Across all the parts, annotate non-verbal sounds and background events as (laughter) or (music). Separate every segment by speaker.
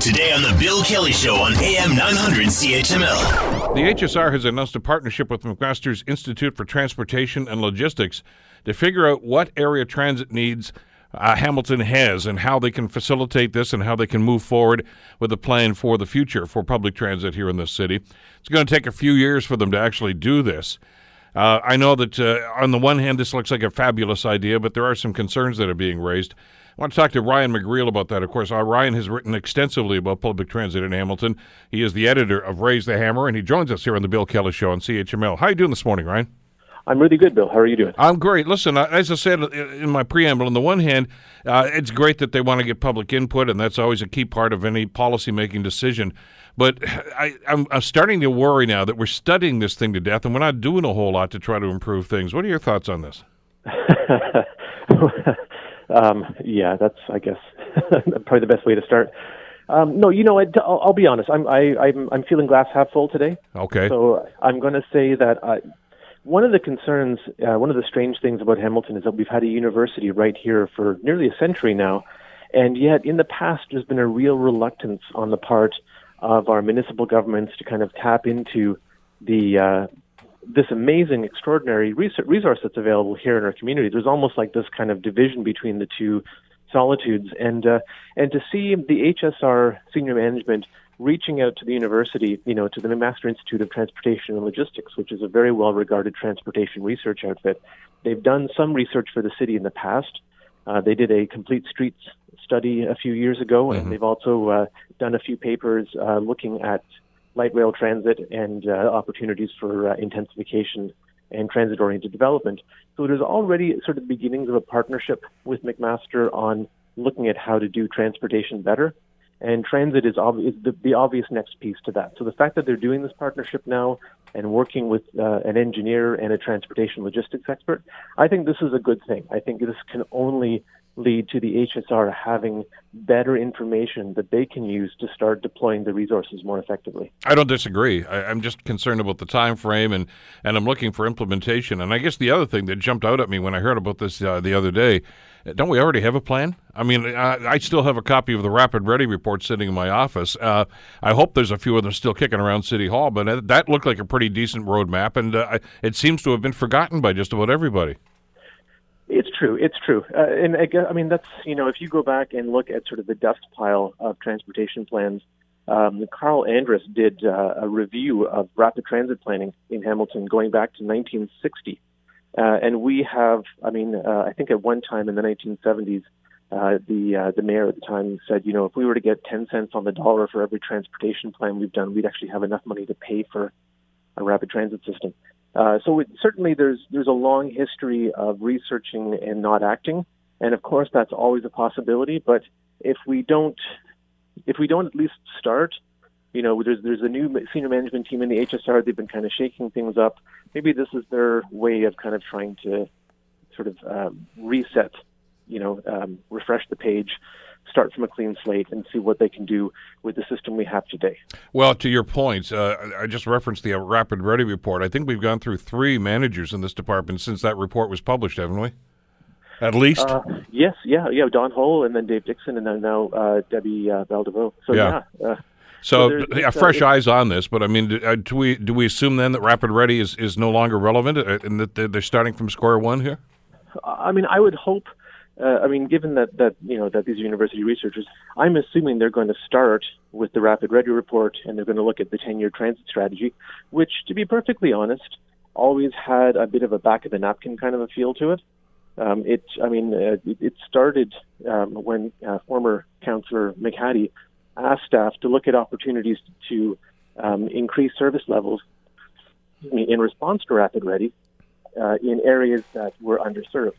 Speaker 1: Today on The Bill Kelly Show on AM 900 CHML.
Speaker 2: The HSR has announced a partnership with McMaster's Institute for Transportation and Logistics to figure out what area transit needs uh, Hamilton has and how they can facilitate this and how they can move forward with a plan for the future for public transit here in this city. It's going to take a few years for them to actually do this. Uh, I know that uh, on the one hand, this looks like a fabulous idea, but there are some concerns that are being raised. I want to talk to Ryan McGreal about that. Of course, uh, Ryan has written extensively about public transit in Hamilton. He is the editor of Raise the Hammer, and he joins us here on the Bill Kelly Show on CHML. How are you doing this morning, Ryan?
Speaker 3: I'm really good, Bill. How are you doing?
Speaker 2: I'm great. Listen, as I said in my preamble, on the one hand, uh, it's great that they want to get public input, and that's always a key part of any policy-making decision. But I, am starting to worry now that we're studying this thing to death, and we're not doing a whole lot to try to improve things. What are your thoughts on this? (laughs)
Speaker 3: um, yeah, that's I guess (laughs) probably the best way to start. Um, no, you know, I'll, I'll be honest. I'm I, I'm I'm feeling glass half full today.
Speaker 2: Okay.
Speaker 3: So I'm going to say that I, one of the concerns, uh, one of the strange things about Hamilton is that we've had a university right here for nearly a century now, and yet in the past there's been a real reluctance on the part of our municipal governments to kind of tap into the uh, this amazing, extraordinary resource that's available here in our community. There's almost like this kind of division between the two solitudes, and uh, and to see the HSR senior management reaching out to the university, you know, to the McMaster Institute of Transportation and Logistics, which is a very well regarded transportation research outfit. They've done some research for the city in the past. Uh, they did a complete streets study a few years ago, mm-hmm. and they've also uh, done a few papers uh, looking at light rail transit and uh, opportunities for uh, intensification and transit oriented development. So there's already sort of the beginnings of a partnership with McMaster on looking at how to do transportation better. And transit is, ob- is the, the, obvious next piece to that. So the fact that they're doing this partnership now and working with uh, an engineer and a transportation logistics expert, I think this is a good thing. I think this can only lead to the HSR having better information that they can use to start deploying the resources more effectively.
Speaker 2: I don't disagree. I, am just concerned about the time frame, and and I'm looking for implementation. And I guess the other thing that jumped out at me when I heard about this uh, the other day, don't we already have a plan? I mean, I, I, still have a copy of the Rapid Ready report sitting in my office. Uh, I hope there's a few of them still kicking around City Hall, but that looked like a pretty decent roadmap, and uh, it seems to have been forgotten by just about everybody.
Speaker 3: It's true. It's true. Uh, and I, guess, I mean, that's, you know, if you go back and look at sort of the dust pile of transportation plans, um, Carl Andrus did uh, a review of rapid transit planning in Hamilton going back to 1960. Uh, and we have, I mean, uh, I think at one time in the 1970s, uh, the uh, the mayor at the time said, you know, if we were to get 10 cents on the dollar for every transportation plan we've done, we'd actually have enough money to pay for a rapid transit system. Uh, so it, certainly there's there's a long history of researching and not acting, and of course that's always a possibility. But if we don't if we don't at least start, you know, there's there's a new senior management team in the HSR. They've been kind of shaking things up. Maybe this is their way of kind of trying to sort of um, reset, you know, um, refresh the page start from a clean slate and see what they can do with the system we have today.
Speaker 2: Well, to your point, uh, I just referenced the uh, Rapid Ready report. I think we've gone through three managers in this department since that report was published, haven't we? At least. Uh,
Speaker 3: yes, yeah, yeah. Don Hull and then Dave Dixon and then now uh, Debbie uh, So yeah. yeah uh,
Speaker 2: so, so yeah, fresh eyes on this, but I mean, do, do, we do we assume then that Rapid Ready is, is no longer relevant and that they're starting from square one here?
Speaker 3: I mean, I would hope uh, I mean, given that that you know that these are university researchers, I'm assuming they're going to start with the Rapid Ready report and they're going to look at the 10-year transit strategy, which, to be perfectly honest, always had a bit of a back of the napkin kind of a feel to it. Um, it, I mean, uh, it, started um, when uh, former Councillor McHattie asked staff to look at opportunities to um, increase service levels in response to Rapid Ready uh, in areas that were underserved.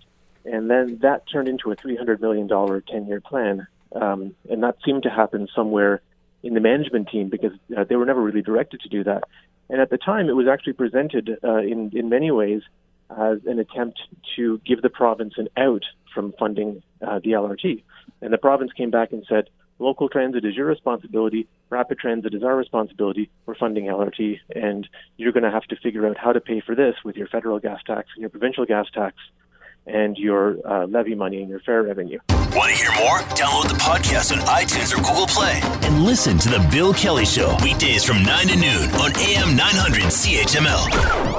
Speaker 3: And then that turned into a $300 million 10 year plan. Um, and that seemed to happen somewhere in the management team because uh, they were never really directed to do that. And at the time, it was actually presented uh, in, in many ways as an attempt to give the province an out from funding uh, the LRT. And the province came back and said, local transit is your responsibility, rapid transit is our responsibility, we're funding LRT, and you're going to have to figure out how to pay for this with your federal gas tax and your provincial gas tax and your uh, levy money and your fare revenue.
Speaker 1: Want to hear more? Download the podcast on iTunes or Google Play and listen to The Bill Kelly Show weekdays from 9 to noon on AM 900 CHML.